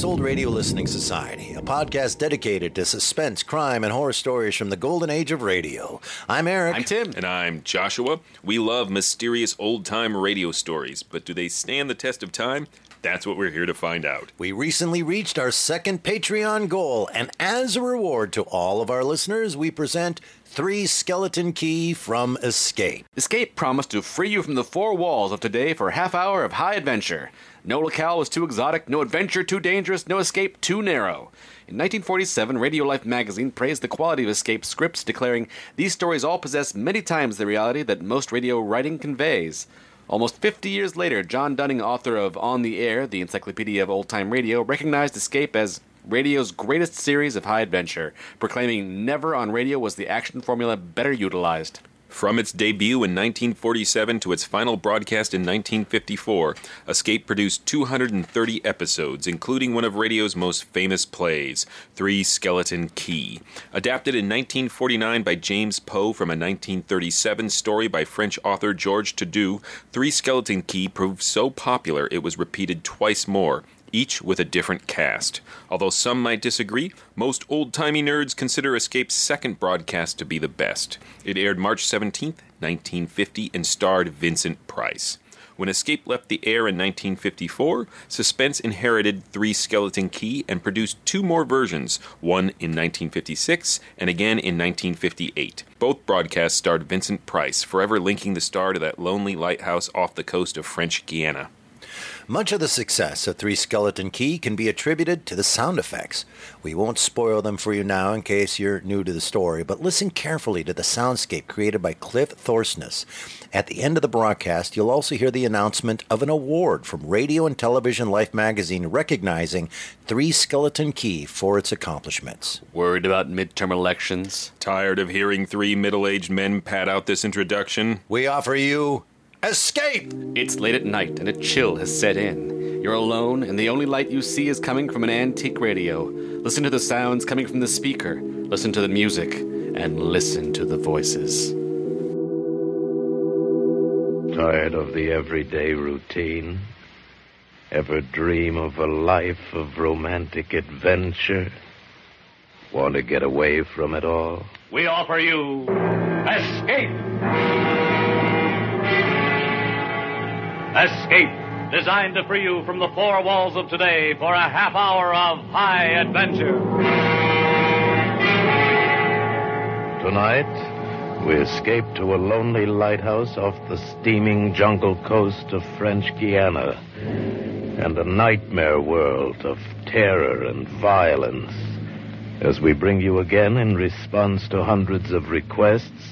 the Old Radio Listening Society, a podcast dedicated to suspense, crime, and horror stories from the golden age of radio. I'm Eric. I'm Tim. And I'm Joshua. We love mysterious old time radio stories, but do they stand the test of time? That's what we're here to find out. We recently reached our second Patreon goal, and as a reward to all of our listeners, we present Three Skeleton Key from Escape. Escape promised to free you from the four walls of today for a half hour of high adventure. No locale was too exotic, no adventure too dangerous, no escape too narrow. In 1947, Radio Life magazine praised the quality of Escape scripts, declaring, These stories all possess many times the reality that most radio writing conveys. Almost 50 years later, John Dunning, author of On the Air, the Encyclopedia of Old Time Radio, recognized Escape as radio's greatest series of high adventure, proclaiming never on radio was the action formula better utilized. From its debut in 1947 to its final broadcast in 1954, Escape produced 230 episodes, including one of radio's most famous plays, Three Skeleton Key. Adapted in 1949 by James Poe from a 1937 story by French author Georges Toudouze, Three Skeleton Key proved so popular it was repeated twice more each with a different cast. Although some might disagree, most old timey nerds consider Escape's second broadcast to be the best. It aired March 17, 1950, and starred Vincent Price. When Escape left the air in 1954, Suspense inherited Three Skeleton Key and produced two more versions, one in 1956 and again in 1958. Both broadcasts starred Vincent Price, forever linking the star to that lonely lighthouse off the coast of French Guiana. Much of the success of Three Skeleton Key can be attributed to the sound effects. We won't spoil them for you now in case you're new to the story, but listen carefully to the soundscape created by Cliff Thorsness. At the end of the broadcast, you'll also hear the announcement of an award from Radio and Television Life magazine recognizing Three Skeleton Key for its accomplishments. Worried about midterm elections? Tired of hearing three middle aged men pad out this introduction? We offer you Escape! It's late at night and a chill has set in. You're alone, and the only light you see is coming from an antique radio. Listen to the sounds coming from the speaker, listen to the music, and listen to the voices. Tired of the everyday routine? Ever dream of a life of romantic adventure? Want to get away from it all? We offer you Escape! Escape, designed to free you from the four walls of today for a half hour of high adventure. Tonight, we escape to a lonely lighthouse off the steaming jungle coast of French Guiana and a nightmare world of terror and violence as we bring you again in response to hundreds of requests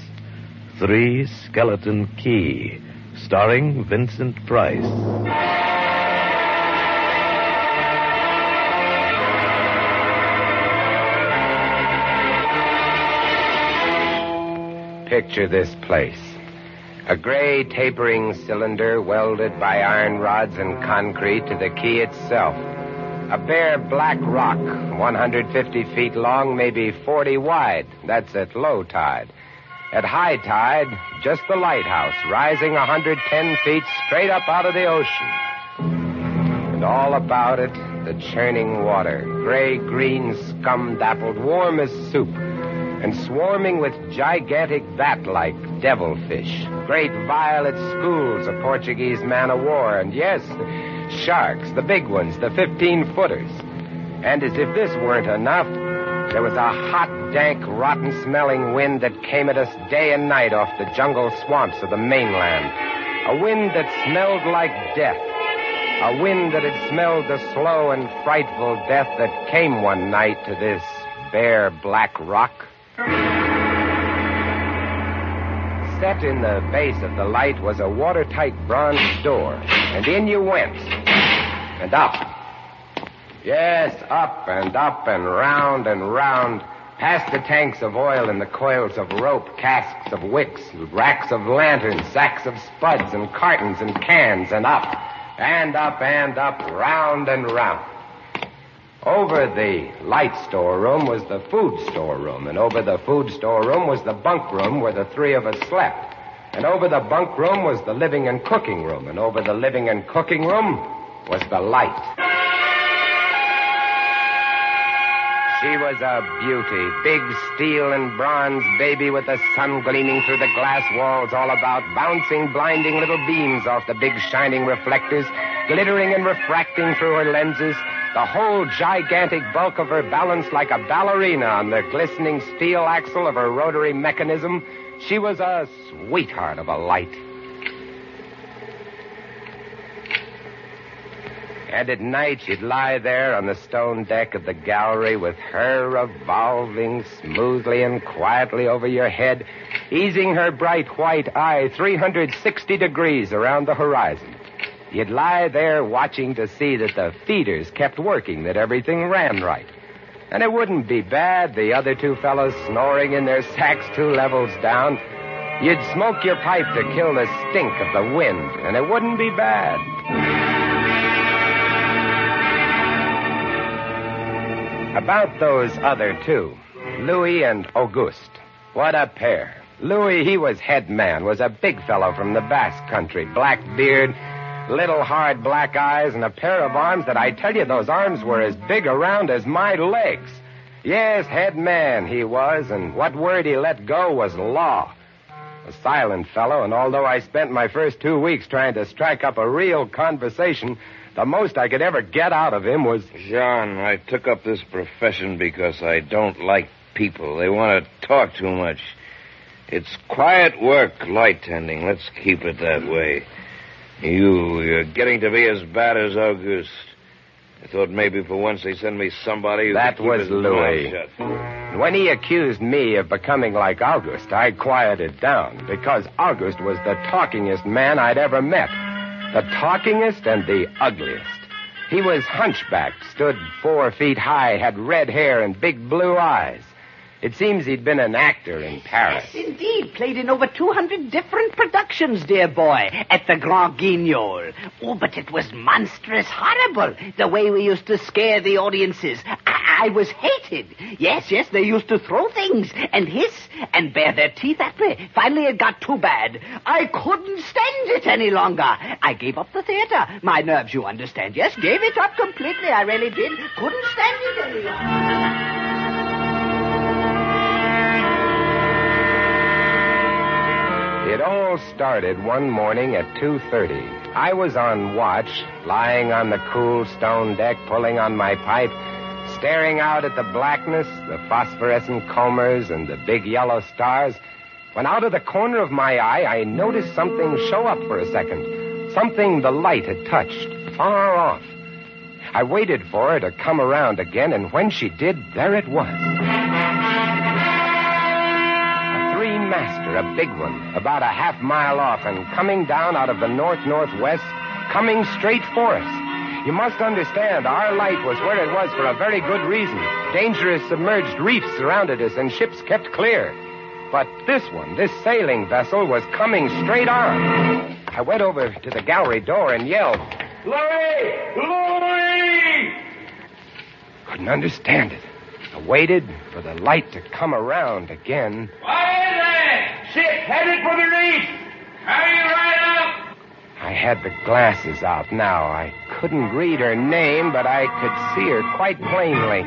Three Skeleton Key starring Vincent Price. Picture this place. A gray tapering cylinder welded by iron rods and concrete to the key itself. A bare black rock, 150 feet long, maybe 40 wide. That's at low tide. At high tide, just the lighthouse rising 110 feet straight up out of the ocean. And all about it, the churning water, gray green, scum dappled, warm as soup, and swarming with gigantic bat like devilfish, great violet schools of Portuguese man o' war, and yes, sharks, the big ones, the 15 footers. And as if this weren't enough, there was a hot, dank, rotten smelling wind that came at us day and night off the jungle swamps of the mainland. A wind that smelled like death. A wind that had smelled the slow and frightful death that came one night to this bare black rock. Set in the base of the light was a watertight bronze door, and in you went. And up. Yes, up and up and round and round, Past the tanks of oil and the coils of rope, casks of wicks, racks of lanterns, sacks of spuds and cartons and cans, and up, and up and up, round and round. Over the light storeroom was the food storeroom, and over the food storeroom was the bunk room where the three of us slept. And over the bunk room was the living and cooking room, and over the living and cooking room was the light. She was a beauty, big steel and bronze baby with the sun gleaming through the glass walls all about, bouncing blinding little beams off the big shining reflectors, glittering and refracting through her lenses, the whole gigantic bulk of her balanced like a ballerina on the glistening steel axle of her rotary mechanism. She was a sweetheart of a light. And at night, she'd lie there on the stone deck of the gallery with her revolving smoothly and quietly over your head, easing her bright white eye 360 degrees around the horizon. You'd lie there watching to see that the feeders kept working, that everything ran right. And it wouldn't be bad, the other two fellows snoring in their sacks two levels down. You'd smoke your pipe to kill the stink of the wind, and it wouldn't be bad. About those other two, Louis and Auguste. What a pair. Louis, he was head man, was a big fellow from the Basque country, black beard, little hard black eyes, and a pair of arms that I tell you, those arms were as big around as my legs. Yes, head man he was, and what word he let go was law. A silent fellow, and although I spent my first two weeks trying to strike up a real conversation, the most I could ever get out of him was. John, I took up this profession because I don't like people. They want to talk too much. It's quiet work, light tending. Let's keep it that way. You, you're getting to be as bad as August. I thought maybe for once they'd send me somebody who That was Louis. When he accused me of becoming like August, I quieted down because August was the talkingest man I'd ever met. The talkingest and the ugliest. He was hunchbacked, stood four feet high, had red hair and big blue eyes. It seems he'd been an actor in Paris. Yes, indeed. Played in over 200 different productions, dear boy, at the Grand Guignol. Oh, but it was monstrous horrible, the way we used to scare the audiences. I, I was hated. Yes, yes, they used to throw things and hiss and bare their teeth at me. Finally, it got too bad. I couldn't stand it any longer. I gave up the theater. My nerves, you understand. Yes, gave it up completely. I really did. Couldn't stand it any longer. It all started one morning at 2.30. I was on watch, lying on the cool stone deck, pulling on my pipe, staring out at the blackness, the phosphorescent combers, and the big yellow stars, when out of the corner of my eye, I noticed something show up for a second. Something the light had touched, far off. I waited for her to come around again, and when she did, there it was. A big one, about a half mile off, and coming down out of the north northwest, coming straight for us. You must understand, our light was where it was for a very good reason. Dangerous submerged reefs surrounded us, and ships kept clear. But this one, this sailing vessel, was coming straight on. I went over to the gallery door and yelled, Louis! Louis! Couldn't understand it. I waited for the light to come around again. What is it? Ship headed for the reef! Hurry right up! I had the glasses out now. I couldn't read her name, but I could see her quite plainly.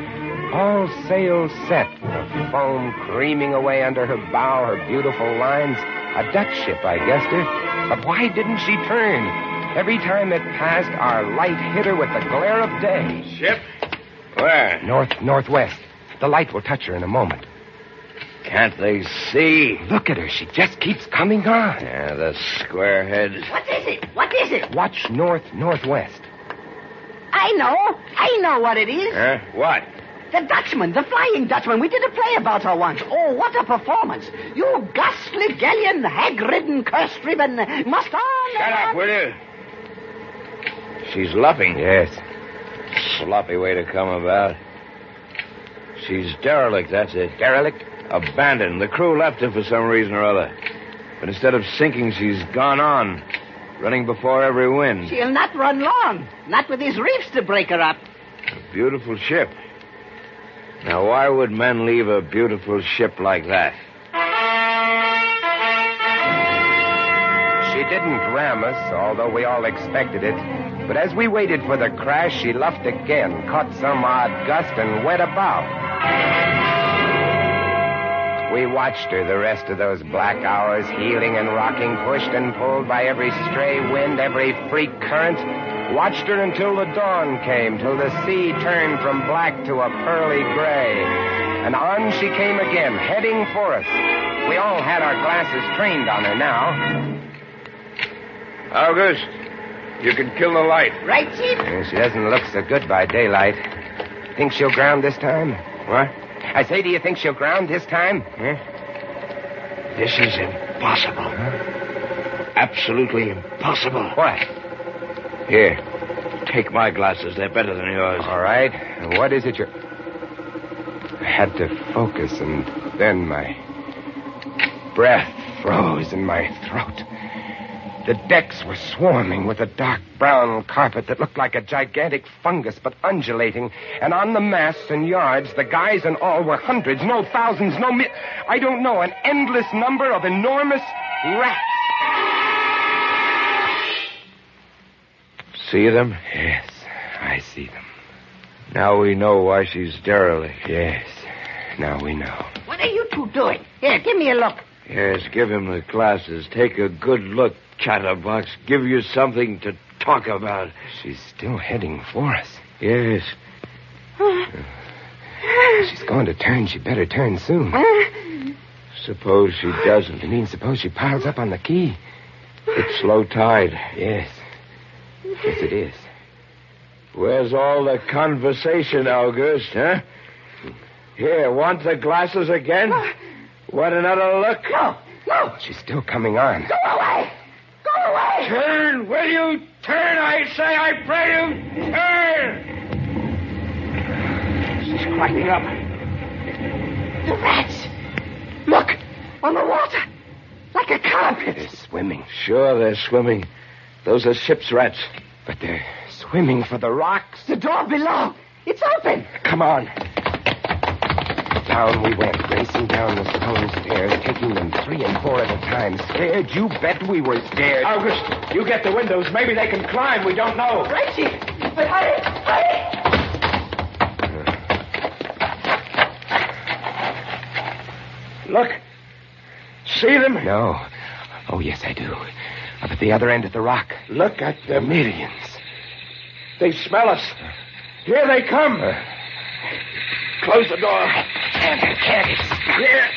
All sails set, the foam creaming away under her bow, her beautiful lines. A Dutch ship, I guessed her. But why didn't she turn? Every time it passed, our light hit her with the glare of day. Ship? Where? North, northwest. The light will touch her in a moment. Can't they see? Look at her. She just keeps coming on. Yeah, the squareheads. What is it? What is it? Watch north, northwest. I know. I know what it is. Huh? What? The Dutchman, the Flying Dutchman. We did a play about her once. Oh, what a performance. You ghastly galleon, hag-ridden, curse-riven, must on. Shut up, will you? She's luffing. Yes. Sloppy way to come about. She's derelict, that's it. Derelict? Abandoned. The crew left her for some reason or other. But instead of sinking, she's gone on, running before every wind. She'll not run long. Not with these reefs to break her up. A beautiful ship. Now, why would men leave a beautiful ship like that? She didn't ram us, although we all expected it. But as we waited for the crash, she luffed again, caught some odd gust, and went about. We watched her the rest of those black hours, heeling and rocking, pushed and pulled by every stray wind, every freak current. Watched her until the dawn came, till the sea turned from black to a pearly gray. And on she came again, heading for us. We all had our glasses trained on her now. August, you can kill the light. Right, Chief? She doesn't look so good by daylight. Think she'll ground this time? What? I say, do you think she'll ground this time? Huh? This is impossible. Absolutely impossible. What? Here, take my glasses. They're better than yours. All right. What is it you're. I had to focus, and then my breath froze in my throat. The decks were swarming with a dark brown carpet that looked like a gigantic fungus, but undulating. And on the masts and yards, the guys and all were hundreds, no thousands, no mi- I don't know, an endless number of enormous rats. See them? Yes, I see them. Now we know why she's derelict. Yes, now we know. What are you two doing? Here, give me a look. Yes, give him the glasses. Take a good look, chatterbox. Give you something to talk about. She's still heading for us. Yes. She's going to turn. She better turn soon. Suppose she doesn't. You mean suppose she piles up on the key? It's low tide. Yes. Yes, it is. Where's all the conversation, August, huh? Here, want the glasses again? Want another look? No, no. She's still coming on. Go away. Go away. Turn, will you? Turn, I say, I pray you. Turn! She's climbing up. The rats. Look, on the water. Like a carpet. They're swimming, Sure, they're swimming. Those are ship's rats. but they're swimming for the rocks. The door below. It's open. Come on. Down we went, racing down the stone stairs, taking them three and four at a time. Scared? You bet we were scared. August, you get the windows. Maybe they can climb. We don't know. Right, Chief. But hurry, hurry. Look. See them? No. Oh, yes, I do. Up at the other end of the rock. Look at The them. millions. They smell us. Here they come. Uh. Close the door. Can't, can't. It's. Here.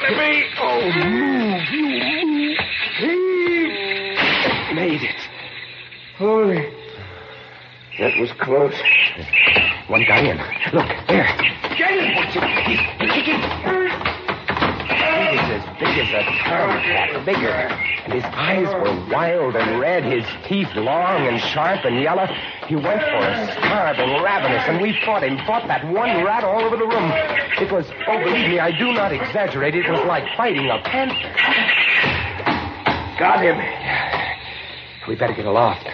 Let me. Oh, move, you move. Heave. Made it. Holy. That was close. One guy in. Look, there. Get it. A tomcat, bigger. And his eyes were wild and red, his teeth long and sharp and yellow. He went for us, starving, ravenous, and we fought him, fought that one rat all over the room. It was, oh, believe me, I do not exaggerate. It was like fighting a panther. Got him. We better get aloft.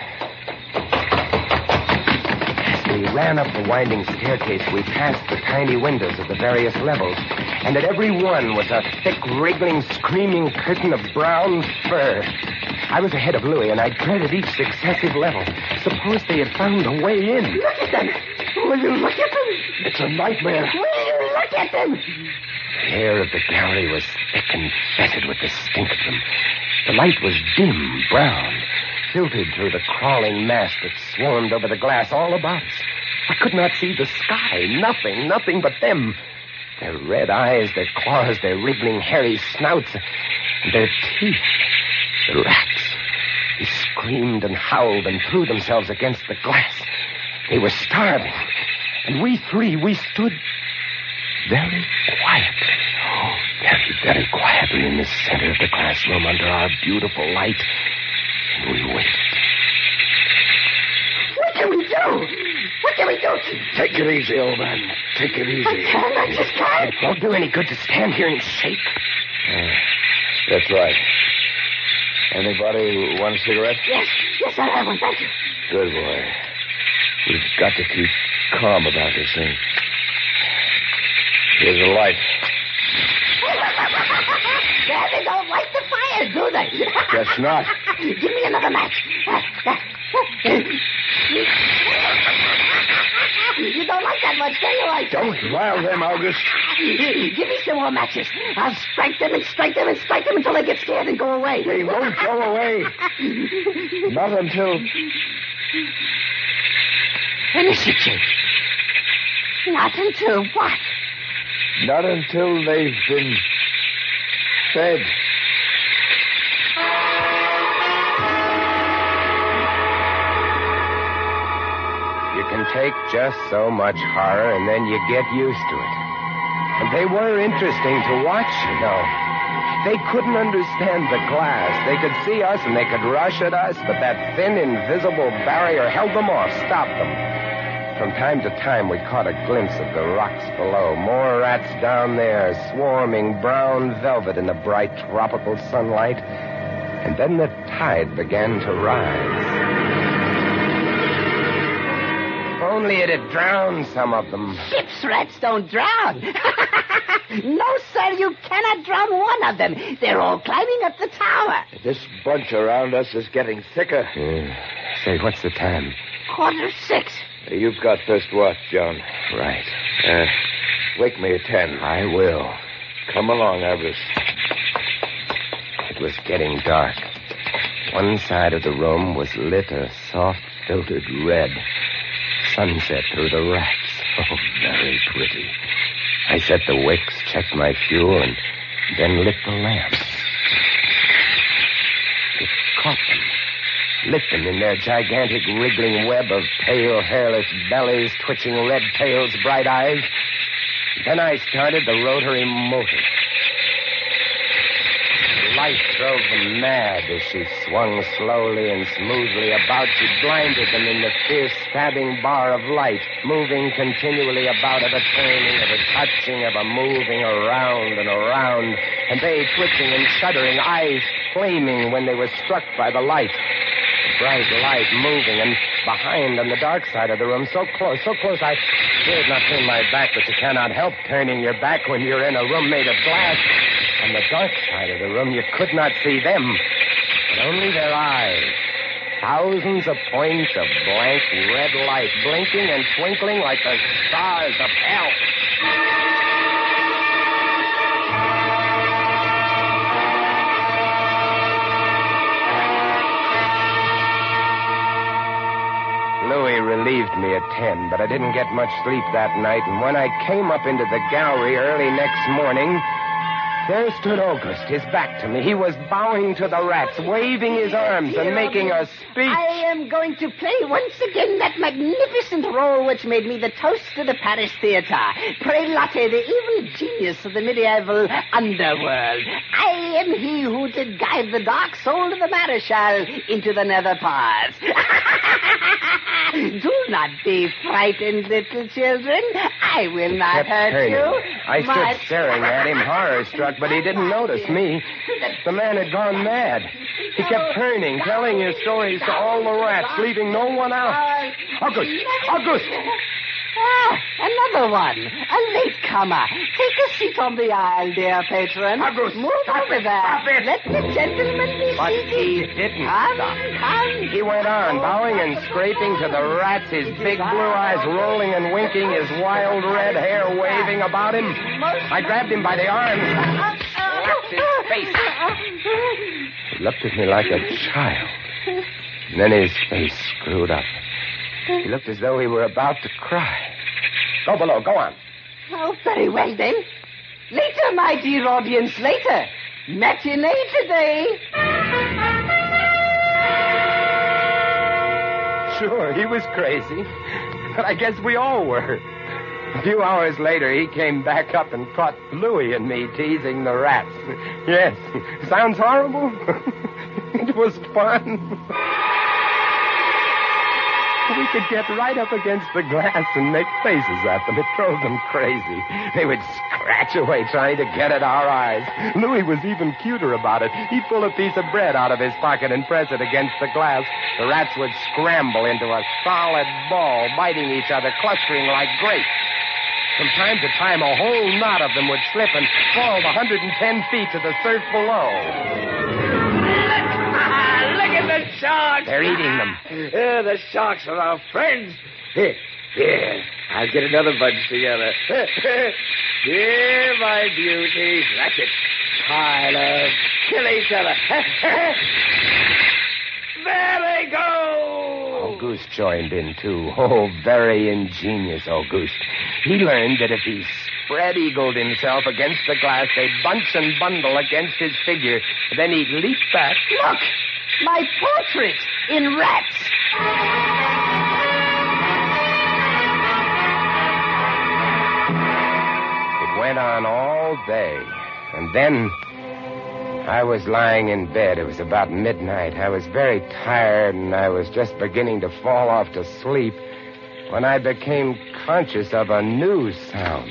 As we ran up the winding staircase, we passed the tiny windows of the various levels, and at every one was a thick, wriggling, screaming curtain of brown fur. I was ahead of Louis, and I dreaded each successive level. Suppose they had found a way in. Look at them. Will you look at them? It's a nightmare. Will you look at them? The air of the gallery was thick and fetid with the stink of them. The light was dim, brown, filtered through the crawling mass that swarmed over the glass all about us. I could not see the sky. Nothing, nothing but them. Their red eyes, their claws, their wriggling, hairy snouts, their teeth. The rats. They screamed and howled and threw themselves against the glass. They were starving. And we three, we stood very quietly. Oh, very, very quietly in the center of the classroom under our beautiful light. And we waited. What can we do? What can we do? Take it easy, old man. Take it easy. I can't. I just can't. It won't do any good to stand here and shake. That's right. Anybody want a cigarette? Yes, yes, I'll have one. Thank you. Good boy. We've got to keep calm about this thing. Here's a light. There, they don't light the fire, do they? Guess not. Give me another match. Uh, uh, uh. You don't like that much, do you? I Don't rile them, August. Give me some more matches. I'll strike them and strike them and strike them until they get scared and go away. They won't go away. Not until. Initiative. Not until what? Not until they've been fed. Take just so much horror and then you get used to it. And they were interesting to watch, you know. They couldn't understand the glass. They could see us and they could rush at us, but that thin, invisible barrier held them off, stopped them. From time to time, we caught a glimpse of the rocks below. More rats down there, swarming brown velvet in the bright tropical sunlight. And then the tide began to rise. Only it had drowned some of them. Ship's rats don't drown. no, sir, you cannot drown one of them. They're all climbing up the tower. This bunch around us is getting thicker. Say, what's the time? Quarter six. You've got first watch, John. Right. Uh, wake me at ten. I will. Come along, August. It was getting dark. One side of the room was lit a soft, filtered red. Sunset through the racks. Oh, very pretty. I set the wicks, checked my fuel, and then lit the lamp. It caught them. Lit them in their gigantic wriggling web of pale, hairless bellies, twitching red tails, bright eyes. Then I started the rotary motor. Drove them mad as she swung slowly and smoothly about. She blinded them in the fierce stabbing bar of light, moving continually about of a turning, of a touching, of a moving around and around, and they twitching and shuddering, eyes flaming when they were struck by the light. The bright light moving, and behind on the dark side of the room, so close, so close, I dared not turn my back, but you cannot help turning your back when you're in a room made of glass. On the dark side of the room, you could not see them, but only their eyes. Thousands of points of blank red light blinking and twinkling like the stars of hell. Louis relieved me at ten, but I didn't get much sleep that night, and when I came up into the gallery early next morning, there stood August, his back to me. He was bowing to the rats, waving his arms, and making a speech. I am going to play once again that magnificent role which made me the toast of the Paris Theatre. Prelate, the evil genius of the medieval underworld. I am he who did guide the dark soul of the Marechal into the nether paths. Do not be frightened, little children. I will not kept hurt turning. you. I stood Much. staring at him, horror struck, but he didn't notice me. The man had gone mad. He kept turning, telling his stories to all the rats, leaving no one out. August! August! Ah, another one. A latecomer. Take a seat on the aisle, dear patron. August, Move stop over it, there. Let the gentleman be But seated. he didn't Come, stop. come. He went on, bowing and scraping to the rats, his big blue eyes rolling and winking, his wild red hair waving about him. I grabbed him by the arms, slapped his face. He looked at me like a child. And then his face screwed up. He looked as though he were about to cry. Go below, go on. Oh, very well then. Later, my dear audience, later. Matinee today. Sure, he was crazy. But I guess we all were. A few hours later, he came back up and caught Louis and me teasing the rats. Yes, sounds horrible. it was fun. We could get right up against the glass and make faces at them. It drove them crazy. They would scratch away trying to get at our eyes. Louis was even cuter about it. He'd pull a piece of bread out of his pocket and press it against the glass. The rats would scramble into a solid ball, biting each other, clustering like grapes. From time to time, a whole knot of them would slip and fall the 110 feet to the surf below. Look at the sharks. They're eating them. Yeah, the sharks are our friends. Here, here. I'll get another bunch together. here, my beauties. That's it. Tyler, kill each other. there they go. Auguste joined in, too. Oh, very ingenious, Auguste. He learned that if he spread eagled himself against the glass, they'd bunch and bundle against his figure. Then he'd leap back. Look! My portrait in rats. It went on all day. And then I was lying in bed. It was about midnight. I was very tired and I was just beginning to fall off to sleep when I became conscious of a new sound.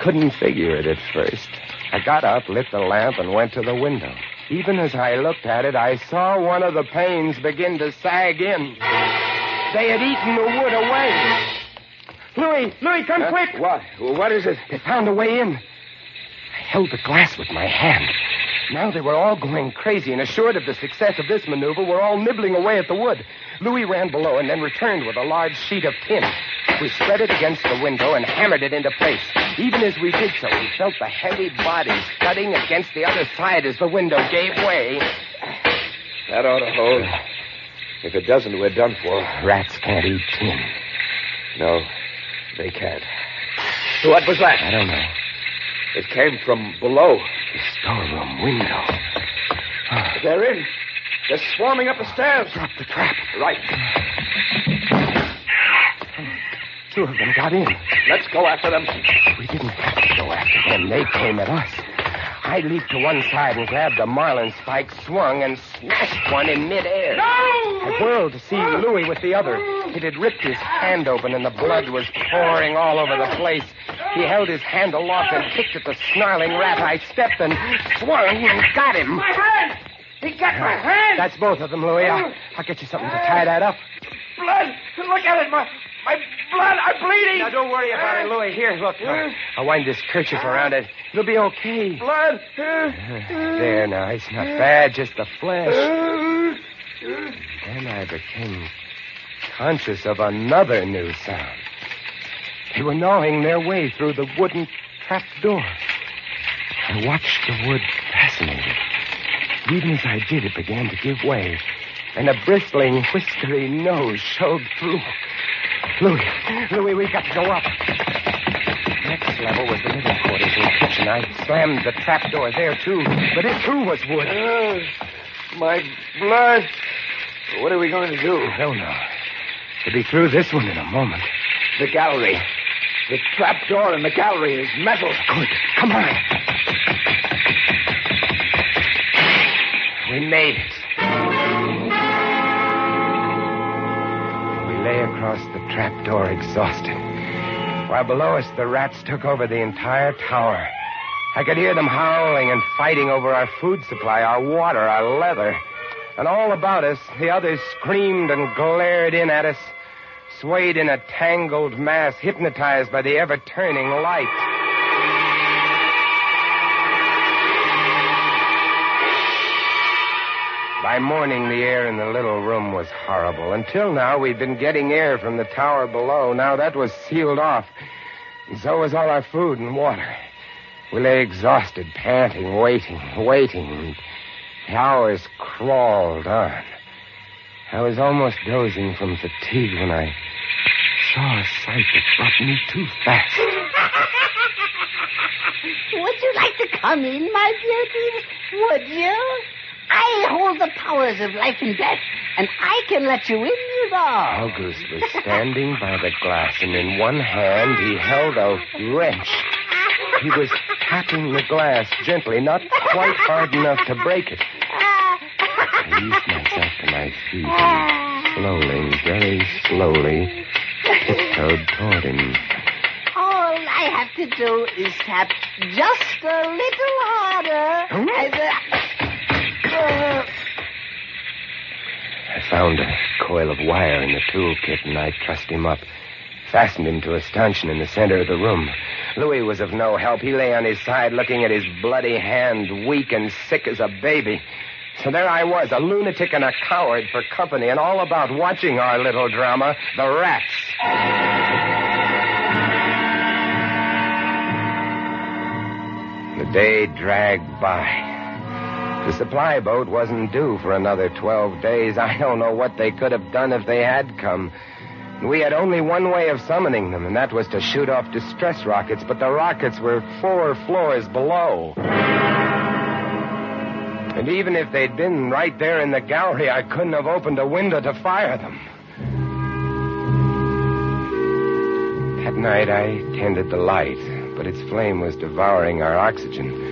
Couldn't figure it at first. I got up, lit the lamp, and went to the window. Even as I looked at it, I saw one of the panes begin to sag in. They had eaten the wood away. Louis, Louis, come Huh? quick! What? What is it? They found a way in. I held the glass with my hand. Now they were all going crazy, and assured of the success of this maneuver, were all nibbling away at the wood. Louis ran below and then returned with a large sheet of tin. We spread it against the window and hammered it into place. Even as we did so, we felt the heavy bodies thudding against the other side as the window gave way. That ought to hold. If it doesn't, we're done for. Rats can't eat tin. No, they can't. What was that? I don't know. It came from below. The storeroom window. Ah. They're in. They're swarming up the stairs. Drop the trap. Right. Two of them got in. Let's go after them. We didn't have to go after them. They came at us. I leaped to one side and grabbed a marlin spike, swung, and smashed one in midair. No! I whirled to see Louis with the other. It had ripped his hand open, and the blood was pouring all over the place. He held his hand aloft and kicked at the snarling rat. I stepped and swung and got him. My hand! He got my hand! That's both of them, Louis. I'll, I'll get you something to tie that up. blood! Look at it! My, my blood! I'm bleeding! Now, don't worry about it, uh, Louis. Here, look. I'll, I'll wind this kerchief uh, around it. It'll be okay. Blood! There now, it's not bad, just the flesh. Then I became conscious of another new sound. They were gnawing their way through the wooden trap door. I watched the wood fascinated. Even as I did, it began to give way, and a bristling, whiskery nose showed through. Louis, Louis, we've got to go up. Next level was the living quarters and kitchen. I slammed the trap door there, too, but it, too, was wood. Oh, my blood! What are we going to do? I don't know. We'll be through this one in a moment. The gallery. The trap door in the gallery is metal. Good. Come on. We made it. We lay across the trapdoor exhausted. While below us, the rats took over the entire tower. I could hear them howling and fighting over our food supply, our water, our leather. And all about us, the others screamed and glared in at us, swayed in a tangled mass, hypnotized by the ever turning light. By morning, the air in the little room was horrible. Until now, we'd been getting air from the tower below. Now that was sealed off. And so was all our food and water. We lay exhausted, panting, waiting, waiting. The hours crawled on. I was almost dozing from fatigue when I saw a sight that brought me too fast. Would you like to come in, my beauties? Would you? I hold the powers of life and death, and I can let you in, you know. August was standing by the glass, and in one hand he held a wrench. He was tapping the glass gently, not quite hard enough to break it. I eased myself to my feet and slowly, very slowly, tiptoed toward him. All I have to do is tap just a little harder. I found a coil of wire in the toolkit and I trussed him up, fastened him to a stanchion in the center of the room. Louis was of no help. He lay on his side looking at his bloody hand, weak and sick as a baby. So there I was, a lunatic and a coward for company, and all about watching our little drama, the rats. The day dragged by. The supply boat wasn't due for another 12 days. I don't know what they could have done if they had come. We had only one way of summoning them, and that was to shoot off distress rockets, but the rockets were four floors below. And even if they'd been right there in the gallery, I couldn't have opened a window to fire them. That night, I tended the light, but its flame was devouring our oxygen.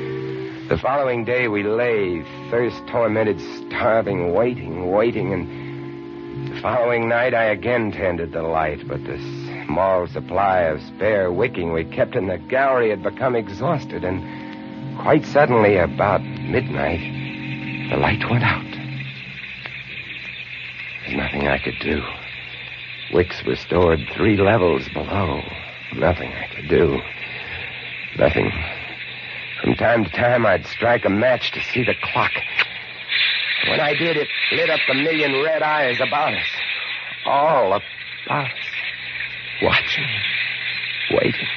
The following day, we lay, thirst tormented, starving, waiting, waiting, and the following night, I again tended the light, but the small supply of spare wicking we kept in the gallery had become exhausted, and quite suddenly, about midnight, the light went out. There's nothing I could do. Wicks were stored three levels below. Nothing I could do. Nothing. From time to time, I'd strike a match to see the clock. When I did, it lit up the million red eyes about us. All about us. Watching. Waiting.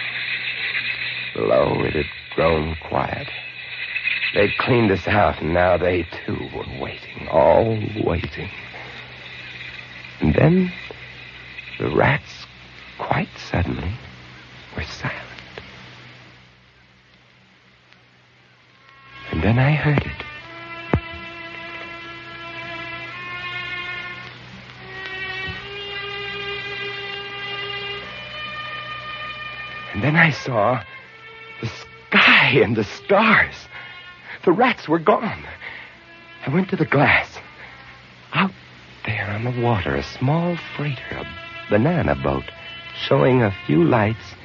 Below, it had grown quiet. They'd cleaned us out, and now they, too, were waiting. All waiting. And then, the rats, quite suddenly, were silent. And then I heard it. And then I saw the sky and the stars. The rats were gone. I went to the glass. Out there on the water, a small freighter, a banana boat, showing a few lights,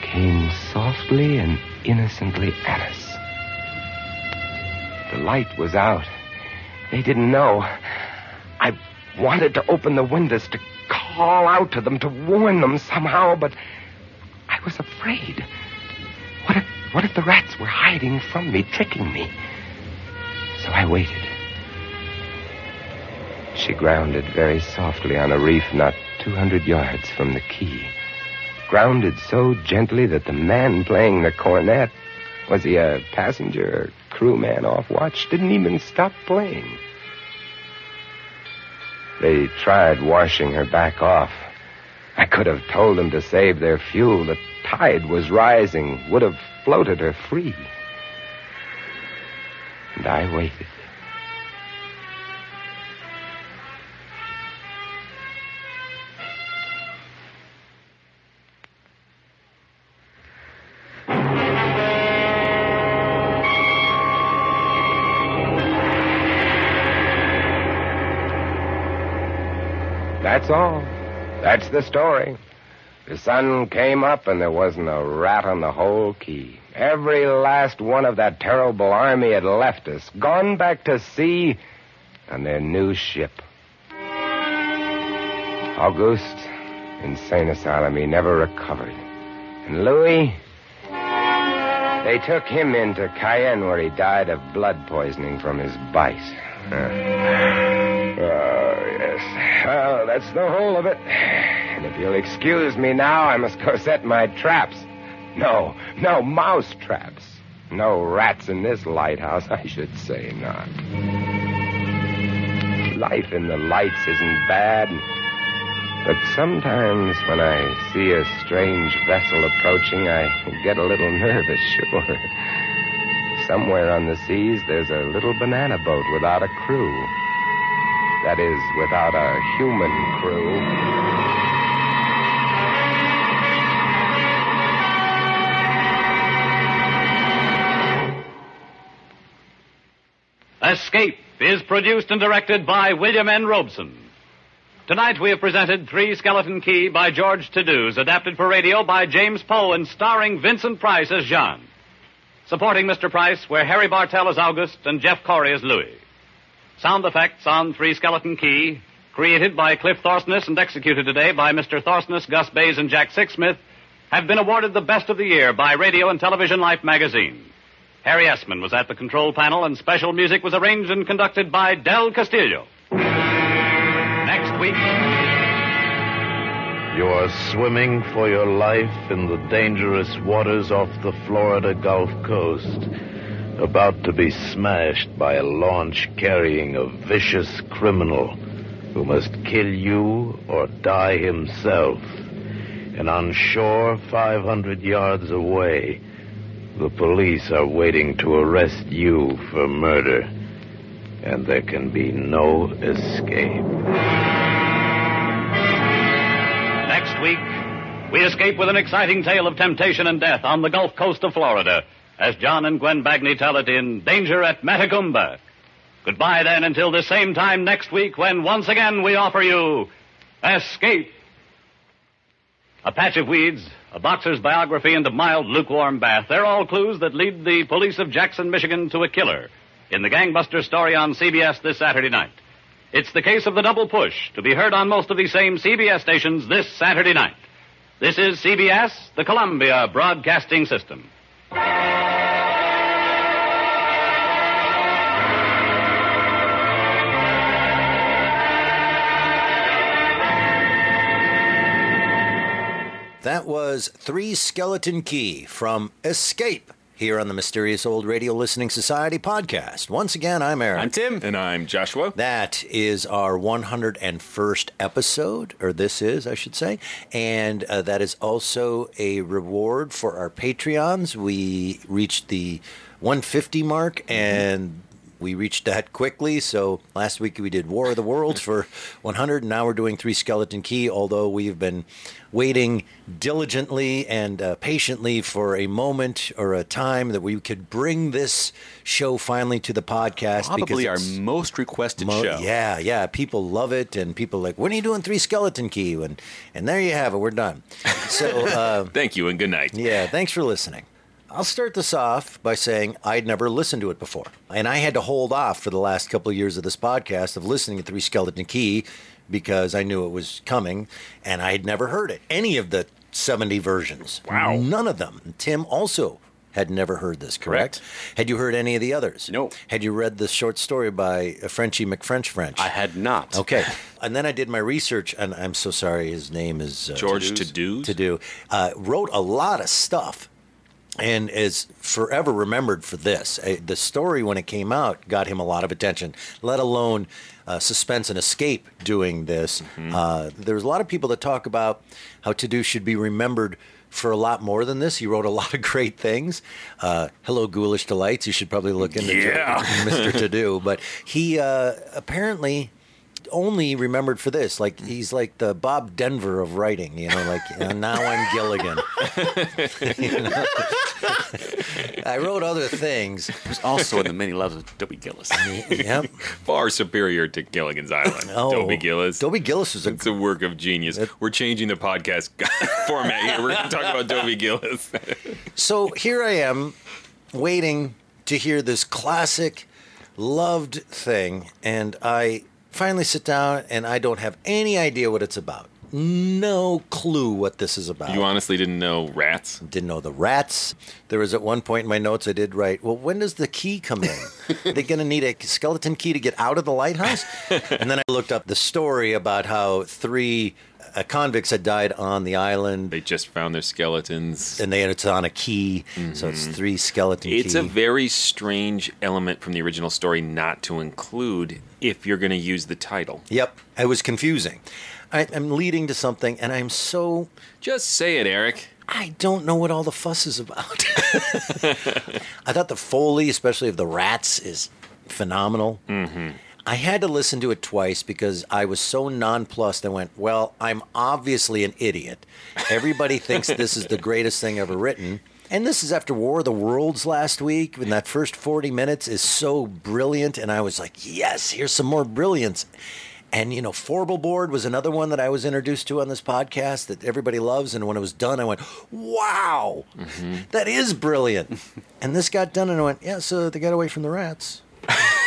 came softly and innocently at us. Light was out. They didn't know. I wanted to open the windows to call out to them, to warn them somehow, but I was afraid. What if, what if the rats were hiding from me, tricking me? So I waited. She grounded very softly on a reef not 200 yards from the key. Grounded so gently that the man playing the cornet, was he a passenger or crewman off watch, didn't even stop playing. They tried washing her back off. I could have told them to save their fuel. The tide was rising, would have floated her free. And I waited. That's all. That's the story. The sun came up and there wasn't a rat on the whole key. Every last one of that terrible army had left us, gone back to sea on their new ship. August, insane asylum, he never recovered. And Louis, they took him into Cayenne where he died of blood poisoning from his bite. Huh. Oh, yes. Well, that's the whole of it. And if you'll excuse me now, I must go set my traps. No, no mouse traps. No rats in this lighthouse, I should say not. Life in the lights isn't bad. But sometimes when I see a strange vessel approaching, I get a little nervous, sure. Somewhere on the seas, there's a little banana boat without a crew. That is, without a human crew. Escape is produced and directed by William N. Robson. Tonight we have presented Three Skeleton Key by George Toudouze, adapted for radio by James Poe and starring Vincent Price as Jean. Supporting Mr. Price were Harry Bartell as August and Jeff Corey as Louis. Sound effects on Three Skeleton Key, created by Cliff Thorsness and executed today by Mr. Thorsness, Gus Bays, and Jack Sixsmith, have been awarded the Best of the Year by Radio and Television Life magazine. Harry Essman was at the control panel, and special music was arranged and conducted by Del Castillo. Next week. You are swimming for your life in the dangerous waters off the Florida Gulf Coast, about to be smashed by a launch carrying a vicious criminal who must kill you or die himself. And on shore, 500 yards away, the police are waiting to arrest you for murder. And there can be no escape. Next week, we escape with an exciting tale of temptation and death on the Gulf Coast of Florida as John and Gwen Bagni tell it in Danger at Matecumbe. Goodbye then until the same time next week when once again we offer you Escape. A patch of weeds, a boxer's biography, and a mild, lukewarm bath. They're all clues that lead the police of Jackson, Michigan to a killer in the gangbuster story on CBS this Saturday night. It's the case of the double push, to be heard on most of these same CBS stations this Saturday night. This is CBS, the Columbia Broadcasting System. That was Three Skeleton Key from Escape here on the Mysterious Old Radio Listening Society podcast. Once again, I'm Eric. I'm Tim. And I'm Joshua. That is our 101st episode, or this is, I should say. And uh, that is also a reward for our Patreons. We reached the 150 mark and we reached that quickly. So last week we did War of the Worlds for 100, and now we're doing Three Skeleton Key, although we've been waiting diligently and uh, patiently for a moment or a time that we could bring this show finally to the podcast. Probably our most requested Mo- show. Yeah, yeah. People love it, and people are like, when are you doing Three Skeleton Key? And and there you have it. We're done. So uh, Thank you and good night. yeah, thanks for listening. I'll start this off by saying I'd never listened to it before, and I had to hold off for the last couple of years of this podcast of listening to Three Skeleton Key because I knew it was coming, and I had never heard it. Any of the seventy versions. Wow. none of them. Tim also. Had never heard this, correct? Had you heard any of the others? No. Had you read the short story by Frenchie McFrench French? I had not. Okay. And then I did my research, and I'm so sorry. His name is uh, George Toudouze. to do. Uh, wrote a lot of stuff, and is forever remembered for this. The story when it came out got him a lot of attention. Let alone uh, suspense and escape doing this. Uh, there's a lot of people that talk about how Toudouze should be remembered. For a lot more than this, he wrote a lot of great things. Uh, Hello, Ghoulish Delights. You should probably look into Yeah. Mr. Toudouze. But he uh, apparently only remembered for this. Like mm. he's like the Bob Denver of writing, you know. Like "And now I'm Gilligan. You know? I wrote other things. Who's also in the many loves of Dobie Gillis. Yep. Far superior to Gilligan's Island. Oh, Dobie Gillis. Dobie Gillis was a It's a work of genius. We're changing the podcast format here. We're going to talk about Dobie Gillis. So here I am, waiting to hear this classic, loved thing, and I finally sit down and I don't have any idea what it's about. No clue what this is about. you honestly didn't know rats? Didn't know the rats. There was at one point in my notes I did write, well, when does the key come in? They're going to need a skeleton key to get out of the lighthouse? and then I looked up the story about how three uh, convicts had died on the island. They just found their skeletons. and they had it's on a key, so it's three skeleton Mm-hmm. It's key. a very strange element from the original story not to include if you're going to use the title. Yep, it was confusing. I, I'm leading to something, and I'm so Just say it, Eric. I don't know what all the fuss is about. I thought the foley, especially of the rats, is phenomenal. Mm-hmm. I had to listen to it twice because I was so nonplussed. I went, "Well, I'm obviously an idiot. Everybody thinks this is the greatest thing ever written." And this is after War of the Worlds last week, and that first 40 minutes is so brilliant. And I was like, yes, here's some more brilliance. And, you know, Fourble Board was another one that I was introduced to on this podcast that everybody loves. And when it was done, I went, wow, mm-hmm. that is brilliant. and this got done, and I went, yeah, so they got away from the rats.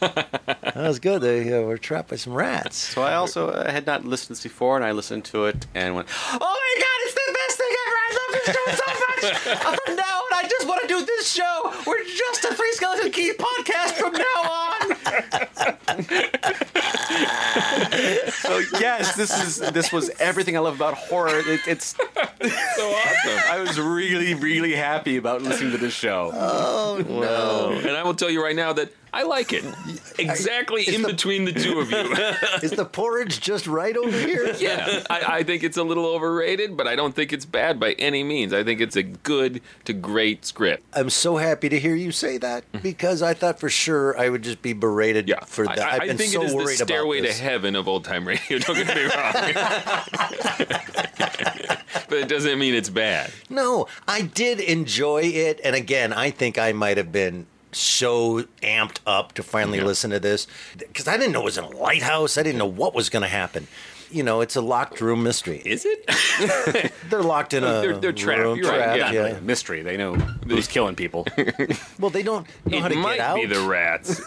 that was good. They uh, were trapped by some rats. So I also uh, had not listened to this before, and I listened to it and went, "Oh my god, it's the best thing ever! I love this show so much! Uh, from now on, I just want to do this show. We're just a Three Skeleton Keys podcast from now on." so yes, this is this was everything I love about horror. It, it's so awesome. I was really, really happy about listening to this show. Oh no! And I will tell you right now that I like it. Exactly in between the two of you. Is the porridge just right over here? yeah, I, I think it's a little overrated, but I don't think it's bad by any means. I think it's a good to great script. I'm so happy to hear you say that because I thought for sure I would just be berated Yeah, for that. I, I've I been think so it is stairway to heaven of old time radio. Don't get me wrong, but it doesn't mean it's bad. No, I did enjoy it, and again, I think I might have been so amped up to finally listen to this because I didn't know it was in a lighthouse. I didn't know what was going to happen. You know, it's a locked room mystery. Is it? They're locked in a They're- they're trapped. room, You're right, yeah. yeah. Like a mystery. They know who's killing people. Well, they don't know how to might get out. be the rats.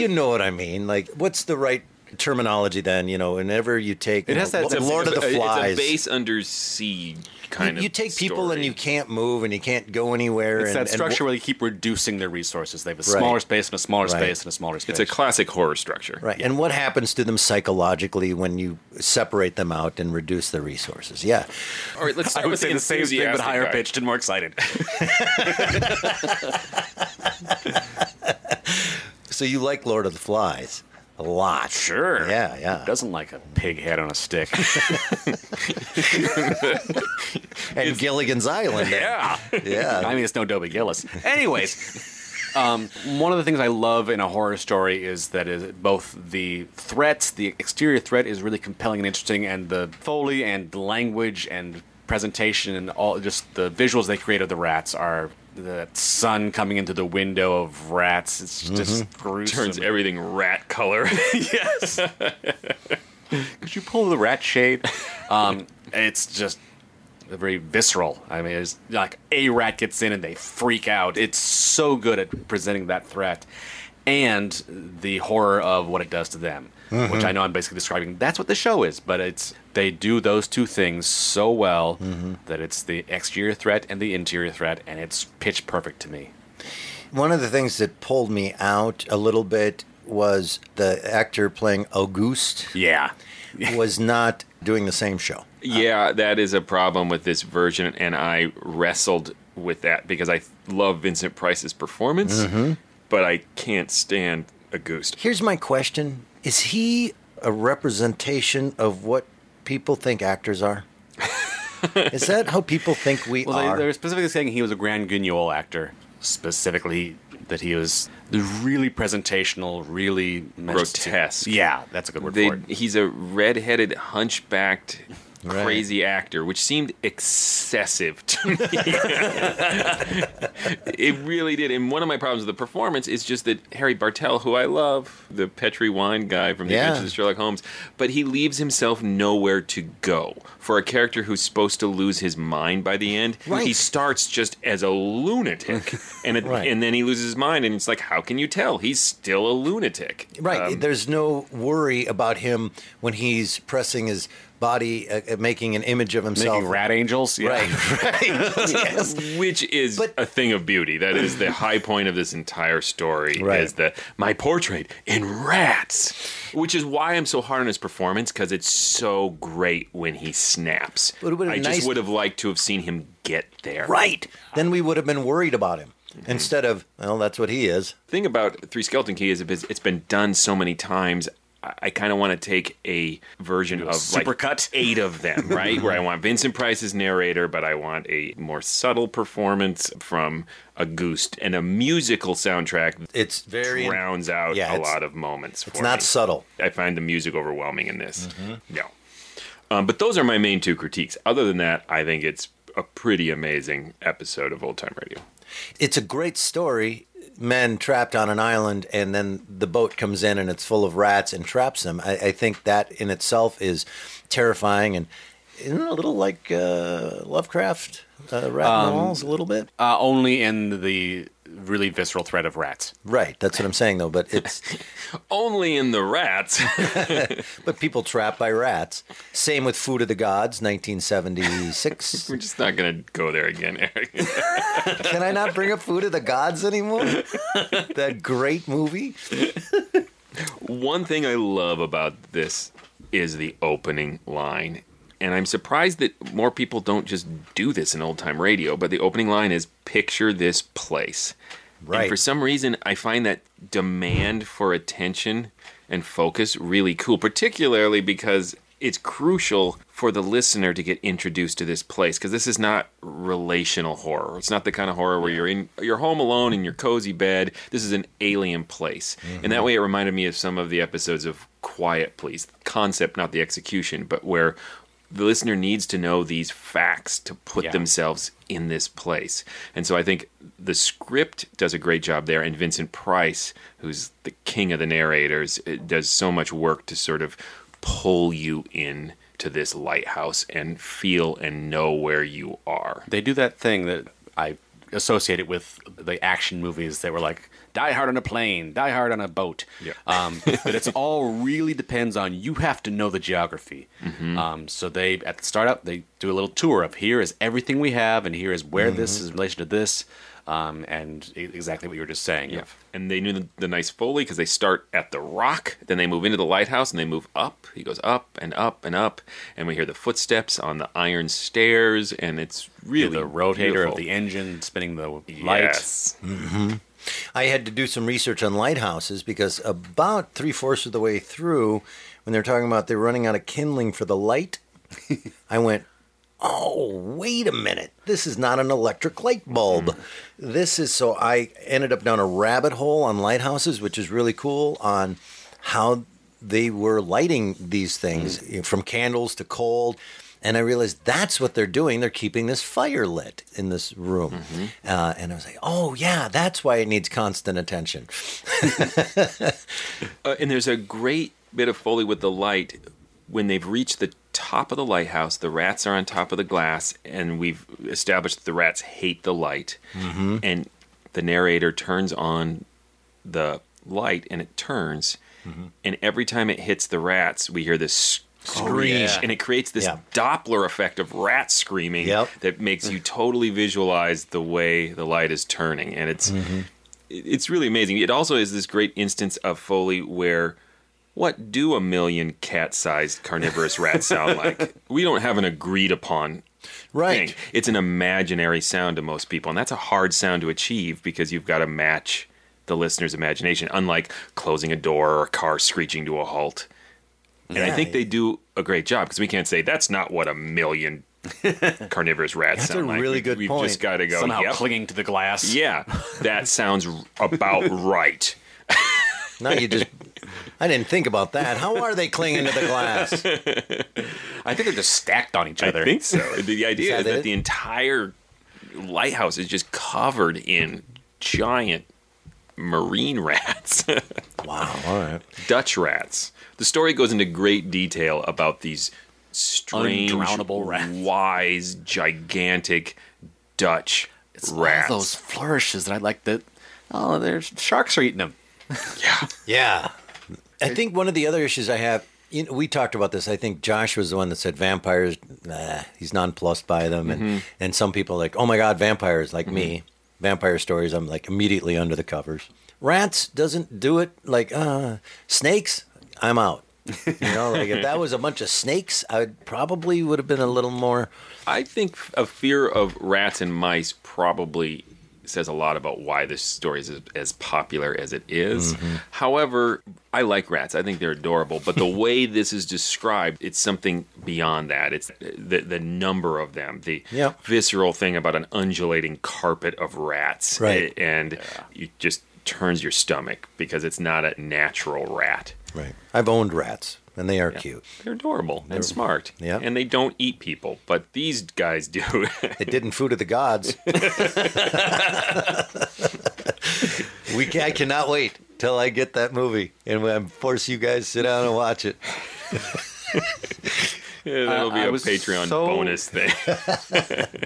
you know what I mean? Like, what's the right terminology then? You know, whenever you take It has know, that- Lord of the Flies. It's a base under sea kind you, of. you take people story. and you can't move and you can't go anywhere. It's and, that structure wh- where they keep reducing their resources. They have a Right. smaller space and a smaller Right. space and a smaller space. It's a classic horror structure. Right. And what happens to them psychologically when you separate them out and reduce their resources? Yeah. All right, let's start I would say the same thing, but higher guy. pitched and more excited. So you like Lord of the Flies a lot. Sure. Yeah, yeah. Who doesn't like a pig head on a stick? And Gilligan's Island. yeah. Yeah. I mean, it's no Dobie Gillis. Anyways, um, one of the things I love in a horror story is that is both the threats, the exterior threat is really compelling and interesting, and the foley and the language and presentation and all just the visuals they create of the rats are the sun coming into the window of rats. It's just gruesome. Turns everything rat color. yes. Could you pull the rat shade? Um, it's just very visceral. I mean, it's like a rat gets in and they freak out. It's so good at presenting that threat and the horror of what it does to them, which I know I'm basically describing. That's what the show is, but it's they do those two things so well that it's the exterior threat and the interior threat, and it's pitch perfect to me. One of the things that pulled me out a little bit was the actor playing Auguste Yeah. was not doing the same show. yeah, that is a problem with this version, and I wrestled with that because I love Vincent Price's performance, Mm-hmm. But I can't stand Auguste. Here's my question Is he a representation of what people think actors are? Is that how people think we Well, are? they, they're specifically saying he was a Grand Guignol actor. Specifically, that he was really presentational, really meant to- Grotesque. yeah, that's a good word They, for it. he's a red-headed, hunchbacked, Right. crazy actor, which seemed excessive to me. it really did. And one of my problems with the performance is just that Harry Bartell, who I love, the Petri wine guy from The Yeah. Adventures of Sherlock Holmes, but he leaves himself nowhere to go. For a character who's supposed to lose his mind by the end, Right. he starts just as a lunatic, and it, Right. and then he loses his mind, and it's like, how can you tell? He's still a lunatic. Right. Um, There's no worry about him when he's pressing his body, uh, uh, making an image of himself. Making rat angels, yeah. Right, right. yes. which is But- a thing of beauty. That is the high point of this entire story. Right. Is the my portrait in rats, which is why I'm so hard on his performance because it's so great when he snaps. But it I been just would have liked to have seen him get there. Right. Then we would have been worried about him instead of, well, that's what he is. thing about Three Skeleton Key is it's it's been done so many times. I- I kind of want to take a version of like supercut? eight of them, right? Where I want Vincent Price as narrator, but I want a more subtle performance from Auguste and a musical soundtrack It's very. drowns out yeah, a lot of moments. It's not me. subtle. I find the music overwhelming in this. Mm-hmm. No. Um, but those are my main two critiques. Other than that, I think it's a pretty amazing episode of Old Time Radio. It's a great story. Men trapped on an island, and then the boat comes in and it's full of rats and traps them. I, I think that in itself is terrifying and isn't it a little like uh, Lovecraft, uh, Rat Um, Walls, a little bit. Uh, only in the really visceral threat of rats. Right, that's what I'm saying though. But it's Only in the rats. but people trapped by rats. Same with Food of the Gods, 1976. We're just not going to go there again, Eric. Can I not bring up Food of the Gods anymore? that great movie. One thing I love about this is the opening line. And I'm surprised that more people don't just do this in old time radio, but the opening line is picture this place. Right. And for some reason, I find that demand for attention and focus really cool, particularly because it's crucial for the listener to get introduced to this place because this is not relational horror. It's not the kind of horror where you're in you're home alone in your cozy bed. This is an alien place. And that mm-hmm. way it reminded me of some of the episodes of Quiet Please. Concept, not the execution, but where the listener needs to know these facts to put Yeah. themselves in this place. And so I think the script does a great job there, and Vincent Price, who's the king of the narrators, does so much work to sort of pull you in to this lighthouse and feel and know where you are. They do that thing that I associate it with the action movies that were like Die Hard on a plane, Die Hard on a boat. Yeah. Um, but it's all really depends on you have to know the geography. Mm-hmm. Um, so they at the start startup they do a little tour of here is everything we have and here is where this Mm-hmm. is in relation to this, um, and exactly what you were just saying. Yeah. And they knew the, the nice Foley because they start at the rock, then they move into the lighthouse and they move up. He goes up and up and up, and we hear the footsteps on the iron stairs, and it's really the rotator beautiful. of the engine spinning the light. Yes. I had to do some research on lighthouses because about three fourths of the way through, when they're talking about they're running out of kindling for the light, I went, "Oh, wait a minute! This is not an electric light bulb. Mm. This is." So I ended up down a rabbit hole on lighthouses, which is really cool on how they were lighting these things mm. know, from candles to cold. And I realized that's what they're doing. They're keeping this fire lit in this room. Uh, and I was like, oh, yeah, that's why it needs constant attention. Uh, and there's a great bit of Foley with the light when they've reached the top of the lighthouse. The rats are on top of the glass, and we've established that the rats hate the light. Mm-hmm. And the narrator turns on the light, and it turns. Mm-hmm. And every time it hits the rats, we hear this scream, yeah. and it creates this Yeah. Doppler effect of rats screaming Yep. that makes you totally visualize the way the light is turning, and it's Mm-hmm. it's really amazing. It also is this great instance of Foley where what do a million cat-sized carnivorous rats sound like? We don't have an agreed upon Right. thing. It's an imaginary sound to most people, and that's a hard sound to achieve because you've got to match the listener's imagination, unlike closing a door or a car screeching to a halt. And I Yeah. think they do a great job because we can't say that's not what a million carnivorous rats That's a sound like. really We- good We've point. just got to go. Somehow yep. clinging to the glass. Yeah, that sounds about right. Now you just. I didn't think about that. How are they clinging to the glass? I think they're just stacked on each other. I think so. The idea Is is that that the entire lighthouse is just covered in giant marine rats, Wow. All right. Dutch rats. The story goes into great detail about these strange, Undrownable rats. wise, gigantic Dutch It's rats. all those flourishes that I like that. Oh, there's sharks are eating them. Yeah. Yeah. I think one of the other issues I have, you know, we talked about this. I think Josh was the one that said vampires, nah, he's nonplussed by them. And, and some people are like, oh my God, vampires, like me. Vampire stories, I'm like immediately under the covers. Rats doesn't do it. Like, uh, snakes, I'm out. You know, like if that was a bunch of snakes, I would probably would have been a little more. I think a fear of rats and mice probably says a lot about why this story is as, popular as it is. Mm-hmm. However, I like rats. I think they're adorable, but the way this is described, it's something beyond that. It's the the number of them, the Yep. visceral thing about an undulating carpet of rats, Right. and it just turns your stomach because it's not a natural rat. Right. I've owned rats, and they are Yeah. cute. They're adorable and smart, yeah. and they don't eat people, but these guys do. It didn't food of the gods. We can, I cannot wait till I get that movie and I'm force you guys to sit down and watch it. Yeah, that'll be I a was Patreon so- bonus thing.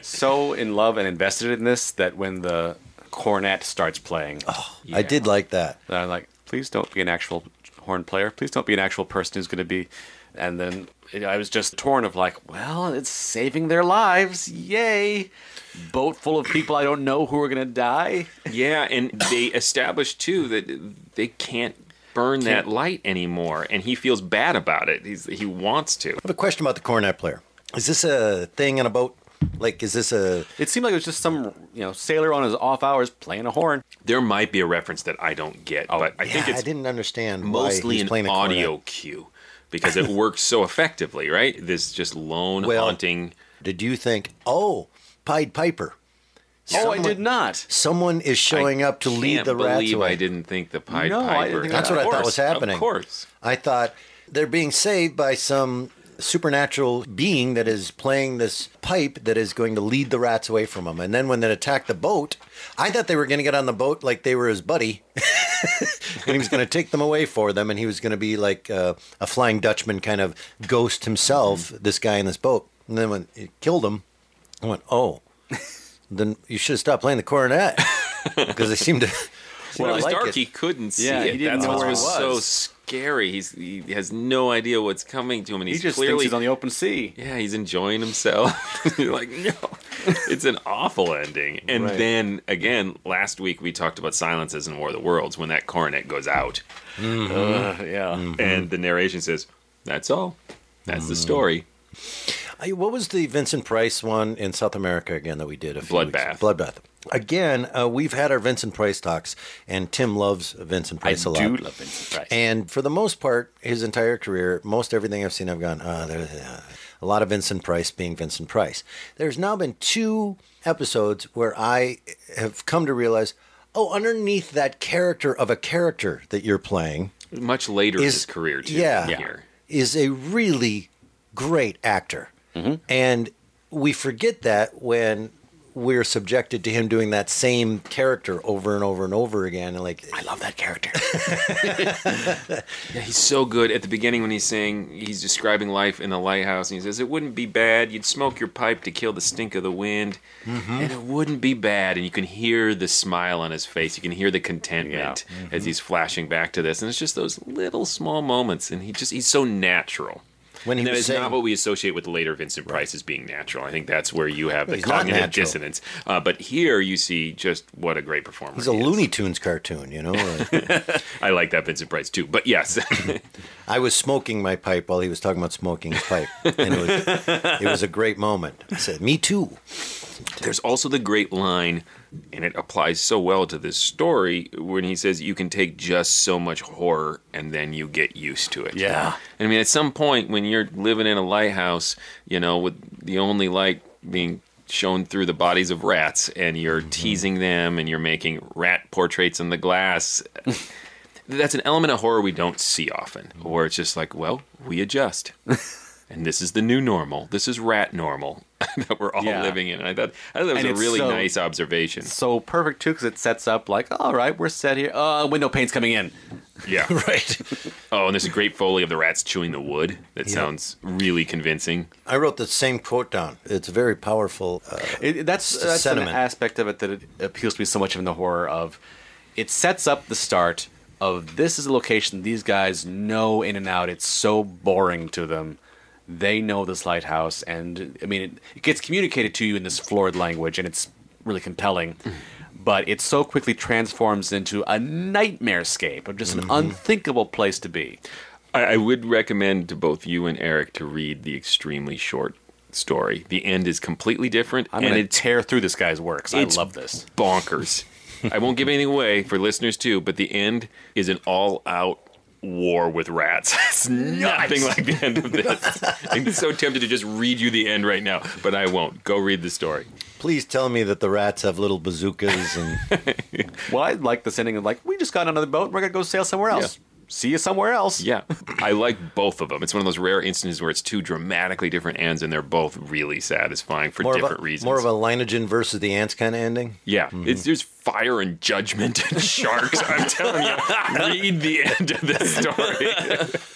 so in love and invested in this that when the cornet starts playing, oh, I did like that. I'm like, please don't be an actual horn player. Please don't be an actual person who's going to be. And then you know, I was just torn of like, well, it's saving their lives. Yay. Boat full of people I don't know who are going to die. Yeah, and they established too that they can't burn that Can't- light anymore, and he feels bad about it. He's, he wants to. I have a question about the cornet player. Is this a thing in a boat? Like, is this a. It seemed like it was just some you know sailor on his off hours playing a horn. There might be a reference that I don't get, oh, but I think it's I didn't understand why mostly he's an a audio cornet. cue because it works so effectively, right? This just lone Well, haunting. Did you think, oh, Pied Piper? Oh, I did not. Someone is showing I up to lead can't the rats believe away. I didn't think the Pied No, I Piper. didn't think That's that. what I thought was happening. Of course. I thought they're being saved by some supernatural being that is playing this pipe that is going to lead the rats away from them. And then when they attack the boat, I thought they were going to get on the boat like they were his buddy, and he was going to take them away for them, and he was going to be like uh, a Flying Dutchman kind of ghost himself, this guy in this boat. And then when it killed him, I went, oh, then you should have stopped playing the cornet because they seem to. When it was like dark, it. he couldn't see Yeah, it. he didn't That's know what where was, it so scary. He's he has no idea what's coming to him, and He he's just clearly he's on the open sea. yeah, he's enjoying himself. You're like, no, it's an awful ending. And Right. then again, last week we talked about silences in War of the Worlds when that cornet goes out, Uh, yeah. and the narration says, "That's all. That's the story." I- What was the Vincent Price one in South America again that we did? A few Bloodbath. Bloodbath. Again, uh, we've had our Vincent Price talks, and Tim loves Vincent Price a lot. I do love Vincent Price. And for the most part, his entire career, most everything I've seen, I've gone, ah, there's uh, a lot of Vincent Price being Vincent Price. There's now been two episodes where I have come to realize, oh, underneath that character of a character that you're playing Much later in his career, too. Yeah, here. is a really great actor, Mm-hmm. and we forget that when we're subjected to him doing that same character over and over and over again. And like, I love that character. Yeah, he's so good at the beginning when he's saying he's describing life in the lighthouse, and he says it wouldn't be bad. You'd smoke your pipe to kill the stink of the wind, and it wouldn't be bad. And you can hear the smile on his face. You can hear the contentment as he's flashing back to this, and it's just those little small moments. And he just he's so natural. When he that is saying- not what we associate with later Vincent Price as being natural. I think that's where you have the He's cognitive dissonance. Uh, but here you see just what a great performer. He's a he. Looney Tunes cartoon, you know. I like that Vincent Price too. But yes, I was smoking my pipe while he was talking about smoking his pipe, and it was it was a great moment. I said, "Me too." There's also the great line, and it applies so well to this story when he says, You can take just so much horror and then you get used to it. Yeah. And I mean, at some point when you're living in a lighthouse, you know, with the only light being shown through the bodies of rats, and you're mm-hmm. teasing them and you're making rat portraits in the glass. That's an element of horror we don't see often, mm-hmm. where it's just like, well, we adjust. and this is the new normal. This is rat normal that we're all Yeah. living in. And I thought, I thought that was And a really so- nice observation. So perfect too, because it sets up like, all right, we're set here. Uh, window pane's coming in. Yeah. Right. Oh, and there's a great foley of the rats chewing the wood. That sounds really convincing. I wrote the same quote down. It's very powerful. Uh, It, that's It's a that's an aspect of it that it appeals to me so much in the horror of. It sets up the start of this is a location these guys know in and out. It's so boring to them. They know this lighthouse, and I mean, it, it gets communicated to you in this florid language, and it's really compelling. Mm-hmm. But it so quickly transforms into a nightmare scape of just an mm-hmm. unthinkable place to be. I, I would recommend to both you and Eric to read the extremely short story. The end is completely different, I'm and going to tear through this guy's works. I love this. bonkers. I won't give anything away for listeners too, but the end is an all-out war with rats. It's nothing like the end of this. I'm so tempted to just read you the end right now, but I won't. Go read the story. please tell me that the rats have little bazookas and Well, I like the ending of like, we just got on another boat. and We're going to go sail somewhere else. See you somewhere else. Yeah, I like both of them. It's one of those rare instances where it's two dramatically different ends, and they're both really satisfying for More different a, reasons. more of a Leiningen versus the Ants kind of ending. yeah, it's there's fire and judgment and sharks. I'm telling you, read the end of this story.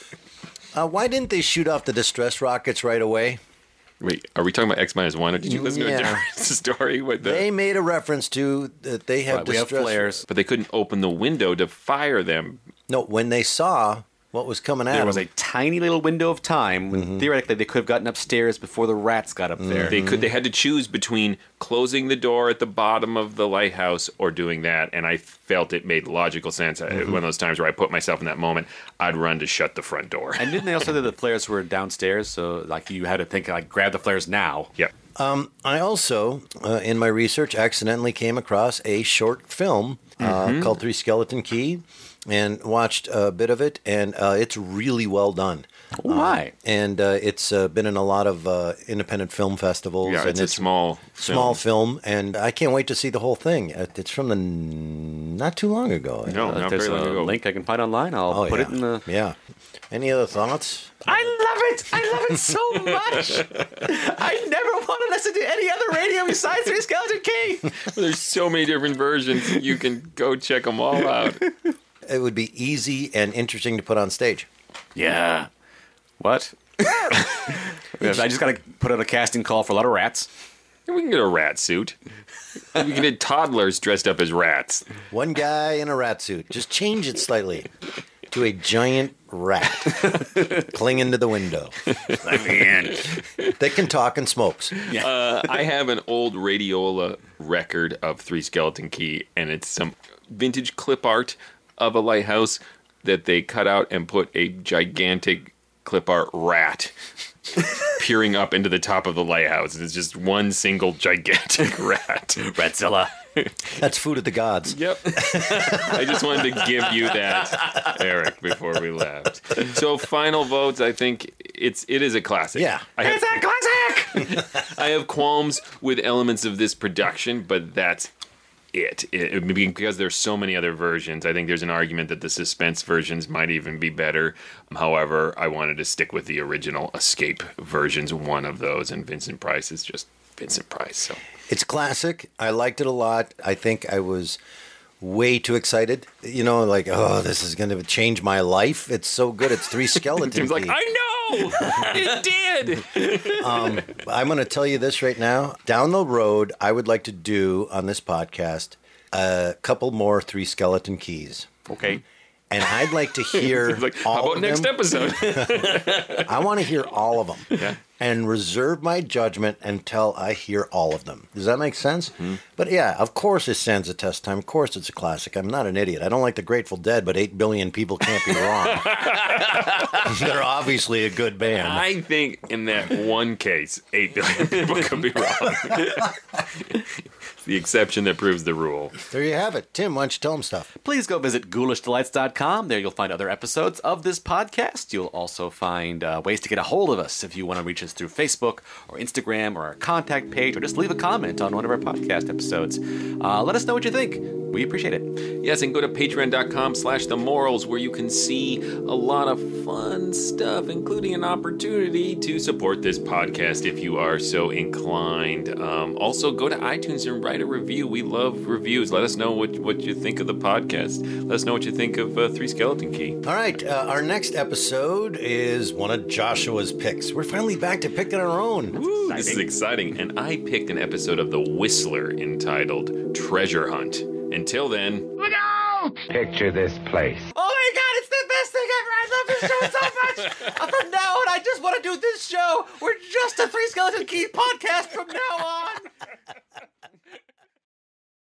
Uh, why didn't they shoot off the distress rockets right away? Wait, are we talking about X minus one, or did you listen to a different story with the? They made a reference to that they have Right, we have distress. flares. but they couldn't open the window to fire them. No, when they saw what was coming out, There was them, a tiny little window of time when theoretically they could have gotten upstairs before the rats got up there. They could. They had to choose between closing the door at the bottom of the lighthouse or doing that, and I felt it made logical sense. Uh, One of those times where I put myself in that moment, I'd run to shut the front door. And didn't they also say that the flares were downstairs? So like you had to think like grab the flares now. Yep. Um, I also, uh, in my research, accidentally came across a short film uh, Mm-hmm. called Three Skeleton Key, and watched a bit of it, and uh, it's really well done. Oh my! And uh, it's uh, been in a lot of uh, independent film festivals. Yeah, and it's a small, small film. film, and I can't wait to see the whole thing. Uh, It's from the n- not too long ago. No, Uh, not if there's very long a ago. link I can find online. I'll Oh, put yeah. it in the. yeah. Any other thoughts? I love it! I love it so much! I never want to listen to any other radio besides Three Skeleton King. There's so many different versions. You can go check them all out. It would be easy and interesting to put on stage. Yeah. What? I just got to put out a casting call for a lot of rats. We can get a rat suit. We can get toddlers dressed up as rats. One guy in a rat suit. Just change it slightly to a giant rat clinging to the window. That can talk and smokes. Uh, I have an old radiola record of Three Skeleton Key, and it's some vintage clip art of a lighthouse that they cut out and put a gigantic clip art rat peering up into the top of the lighthouse. It's just one single gigantic rat. Ratzilla. That's food of the gods. Yep. I just wanted to give you that, Eric, before we left. So final votes, I think it's it is a classic. Yeah. I have, It's a classic! I have qualms with elements of this production, but that's it. it. Because there's so many other versions, I think there's an argument that the suspense versions might even be better. Um, however, I wanted to stick with the original Escape versions, one of those, and Vincent Price is just Vincent Price. So It's classic. I liked it a lot. I think I was way too excited. You know, like, oh, this is going to change my life. It's so good. It's three skeletons. Like, I know, it did. Um, I'm going to tell you this right now. Down the road, I would like to do on this podcast a couple more three skeleton keys. Okay. And I'd like to hear like, all how about next them. episode? I want to hear all of them. Yeah. And reserve my judgment until I hear all of them. Does that make sense? Mm-hmm. But yeah, of course it stands a test time. Of course it's a classic. I'm not an idiot. I don't like the Grateful Dead, but 8 billion people can't be wrong. They're obviously a good band. I think in that one case, 8 billion people could be wrong. It's the exception that proves the rule. There you have it. Tim, why don't you tell them stuff? Please go visit ghoulishdelights.com. There you'll find other episodes of this podcast. You'll also find uh, ways to get a hold of us if you want to reach us through Facebook or Instagram or our contact page or just leave a comment on one of our podcast episodes. Uh, let us know what you think. We appreciate it. Yes, and go to patreon.com slash the morals where you can see a lot of fun stuff, including an opportunity to support this podcast if you are so inclined. Um, also, go to iTunes and write a review. We love reviews. Let us know what, what you think of the podcast. Let us know what you think of uh, Three Skeleton Key. All right, uh, our next episode is one of Joshua's picks. We're finally back to picking our own. Woo, this is exciting. And I picked an episode of The Whistler entitled Treasure Hunt. Until then, Picture this place. Oh my god, it's the best thing ever! I love this show so much! Uh, from now on, I just want to do this show. We're just a Three Skeleton Key podcast from now on.